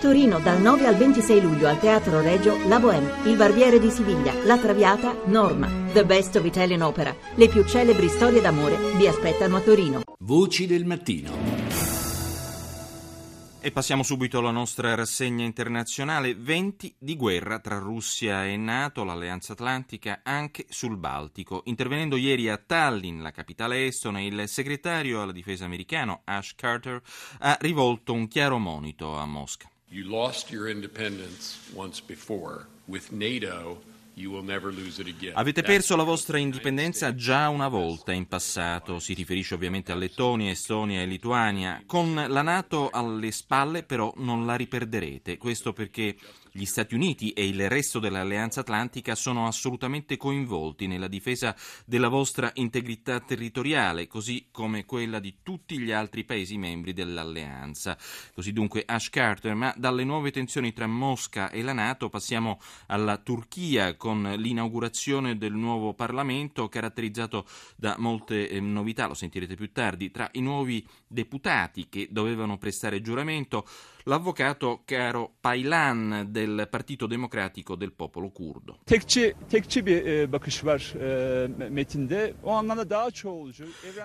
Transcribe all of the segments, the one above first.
Torino dal 9 al 26 luglio al Teatro Regio La Bohème, Il Barbiere di Siviglia, La Traviata, Norma, The Best of Italian Opera. Le più celebri storie d'amore vi aspettano a Torino. Voci del mattino. E passiamo subito alla nostra rassegna internazionale. Venti di guerra tra Russia e NATO, l'Alleanza Atlantica, anche sul Baltico. Intervenendo ieri a Tallinn, la capitale estone, il segretario alla difesa americano Ash Carter ha rivolto un chiaro monito a Mosca. You lost your independence once before. With NATO, Avete perso la vostra indipendenza già una volta in passato, si riferisce ovviamente a Lettonia, Estonia e Lituania. Con la Nato alle spalle però non la riperderete, questo perché gli Stati Uniti e il resto dell'Alleanza Atlantica sono assolutamente coinvolti nella difesa della vostra integrità territoriale, così come quella di tutti gli altri Paesi membri dell'Alleanza. Così dunque Ash Carter, ma dalle nuove tensioni tra Mosca e la Nato passiamo alla Turchia con l'inaugurazione del nuovo Parlamento caratterizzato da molte eh, novità, lo sentirete più tardi, tra i nuovi deputati che dovevano prestare giuramento l'avvocato Caro Paylan del Partito Democratico del Popolo Curdo.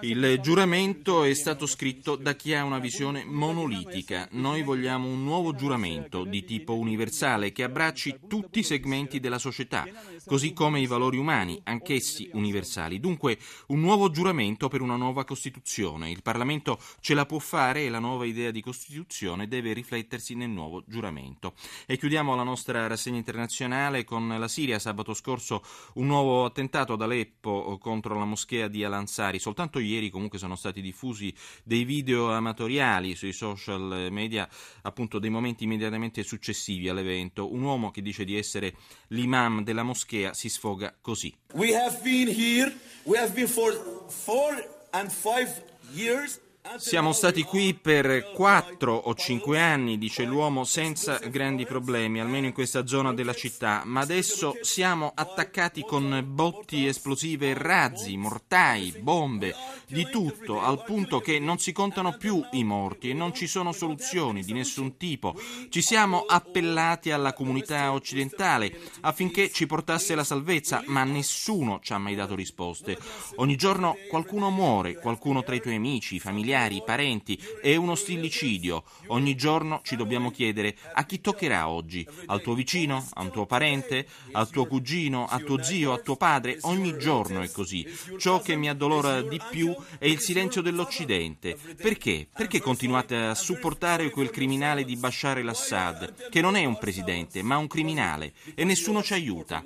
Il giuramento è stato scritto da chi ha una visione monolitica. Noi vogliamo un nuovo giuramento di tipo universale che abbracci tutti i segmenti della società, così come i valori umani, anch'essi universali. Dunque un nuovo giuramento per una nuova Costituzione. Il Parlamento ce la può fare e la nuova idea di Costituzione deve riflettere riflettersi nel nuovo giuramento. E chiudiamo la nostra rassegna internazionale con la Siria. Sabato scorso un nuovo attentato ad Aleppo contro la moschea di Al-Ansari. Soltanto ieri comunque sono stati diffusi dei video amatoriali sui social media appunto dei momenti immediatamente successivi all'evento. Un uomo che dice di essere l'imam della moschea si sfoga così. We have been here, we have been for four and five years siamo stati qui per quattro o cinque anni, dice l'uomo, senza grandi problemi, almeno in questa zona della città, ma adesso siamo attaccati con botti esplosive razzi, mortai, bombe, di tutto, al punto che non si contano più i morti e non ci sono soluzioni di nessun tipo. Ci siamo appellati alla comunità occidentale affinché ci portasse la salvezza, ma nessuno ci ha mai dato risposte. Ogni giorno qualcuno muore, qualcuno tra i tuoi amici, familiari, familiari, parenti, è uno stillicidio. Ogni giorno ci dobbiamo chiedere a chi toccherà oggi? Al tuo vicino? A un tuo parente? Al tuo cugino? A tuo zio? A tuo padre? Ogni giorno è così. Ciò che mi addolora di più è il silenzio dell'Occidente. Perché? Perché continuate a supportare quel criminale di Bashar al-Assad, che non è un presidente, ma un criminale, e nessuno ci aiuta?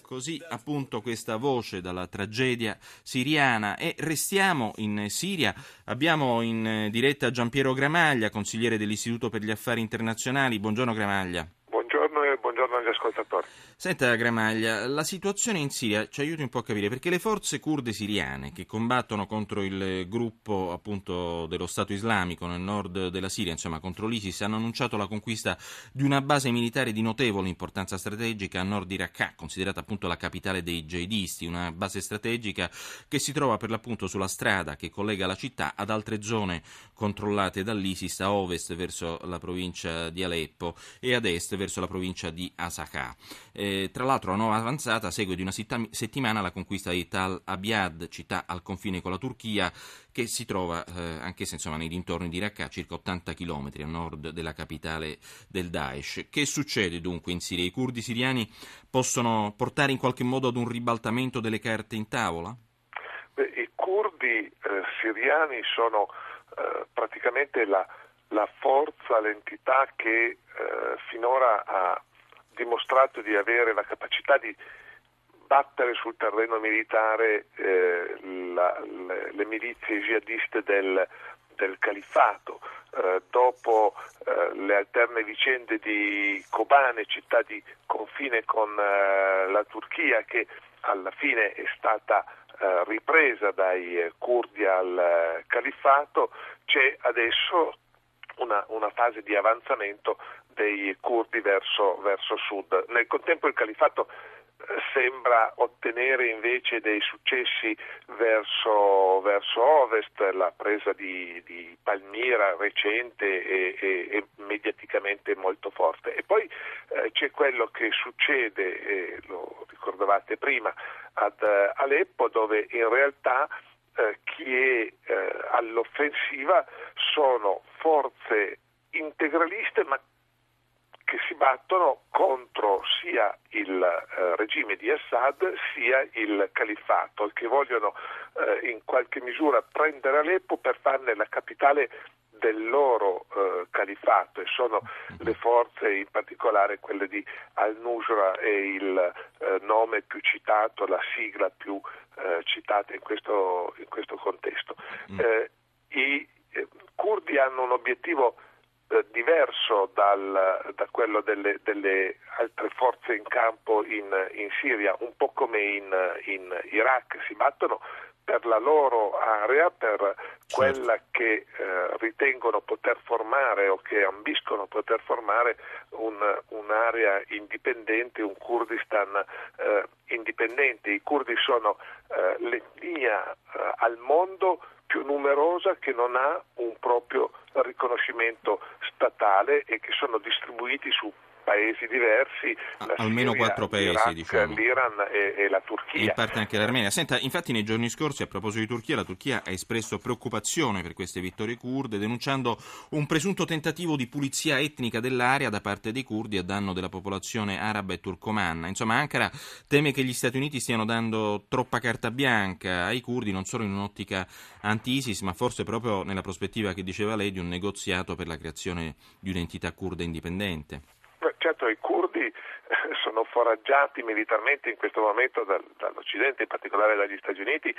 Così appunto questa voce dalla tragedia siriana e restiamo in Siria. Abbiamo in eh, diretta Giampiero Gramaglia, consigliere dell'Istituto per gli Affari Internazionali. Buongiorno Gramaglia. Buongiorno agli ascoltatori. Senta Gramaglia, la situazione in Siria ci aiuta un po' a capire perché le forze kurde siriane che combattono contro il gruppo appunto dello Stato islamico nel nord della Siria, insomma contro l'ISIS, hanno annunciato la conquista di una base militare di notevole importanza strategica a nord di Raqqa, considerata appunto la capitale dei jihadisti, una base strategica che si trova per l'appunto sulla strada che collega la città ad altre zone controllate dall'ISIS a ovest verso la provincia di Aleppo e ad est verso la provincia di Asaka. Eh, tra l'altro la nuova avanzata segue di una settimana la conquista di Tal Abyad, città al confine con la Turchia, che si trova eh, anch'essa insomma, nei dintorni di Raqqa, circa 80 km a nord della capitale del Daesh. Che succede dunque in Siria? I curdi siriani possono portare in qualche modo ad un ribaltamento delle carte in tavola? Beh, I curdi eh, siriani sono eh, praticamente la, la, forza, l'entità che eh, finora ha dimostrato di avere la capacità di battere sul terreno militare eh, la, le, le, milizie jihadiste del, del califfato. Eh, dopo eh, le alterne vicende di Kobane, città di confine con eh, la Turchia, che alla fine è stata eh, ripresa dai eh, curdi al califfato, c'è adesso una, una fase di avanzamento dei curdi verso, verso sud. Nel contempo il califfato sembra ottenere invece dei successi verso, verso ovest, la presa di, di Palmira recente e, e, e, mediaticamente molto forte. E poi eh, c'è quello che succede, eh, lo ricordavate prima, ad uh, Aleppo dove in realtà eh, chi è eh, all'offensiva sono forze integraliste ma che si battono contro sia il eh, regime di Assad sia il califfato, che vogliono eh, in qualche misura prendere Aleppo per farne la capitale del loro eh, califfato e sono le forze, in particolare quelle di Al-Nusra e il eh, nome più citato, la sigla più eh, citata in questo, in questo contesto. Mm. Eh, I curdi hanno un obiettivo eh, diverso dal, da quello delle, delle, altre forze in campo in, in Siria, un po' come in, in, Iraq, si battono per la loro area, per certo. quella che eh, ritengono poter formare o che ambiscono poter formare un, un'area indipendente, un Kurdistan eh, indipendente. I curdi sono eh, l'etnia eh, al mondo più numerosa che non ha un proprio riconoscimento statale e che sono distribuiti su paesi diversi, almeno Siria, quattro paesi, l'Iraq, diciamo. l'Iran e, e, la Turchia. In parte anche l'Armenia. Senta, infatti nei giorni scorsi, a proposito di Turchia, la Turchia ha espresso preoccupazione per queste vittorie kurde, denunciando un presunto tentativo di pulizia etnica dell'area da parte dei curdi a danno della popolazione araba e turcomanna. Insomma, Ankara teme che gli Stati Uniti stiano dando troppa carta bianca ai curdi, non solo in un'ottica anti-ISIS, ma forse proprio nella prospettiva che diceva lei di un negoziato per la creazione di un'entità kurda indipendente certo i curdi eh, sono foraggiati militarmente in questo momento dal, dall'Occidente, in particolare dagli Stati Uniti,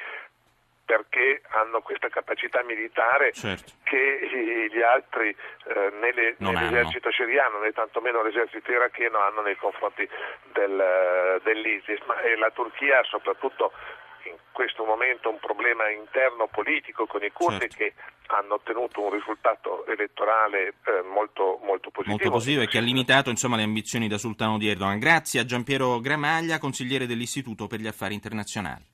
perché hanno questa capacità militare certo. che gli altri eh, nelle, nell'esercito siriano né tantomeno l'esercito iracheno hanno nei confronti del, dell'ISIS. Ma la Turchia soprattutto in questo momento un problema interno politico con i curdi certo. che hanno ottenuto un risultato elettorale eh, molto, molto positivo. Molto positivo e che ha limitato insomma, le ambizioni da sultano di Erdogan. Grazie a Giampiero Gramaglia, consigliere dell'Istituto per gli Affari Internazionali.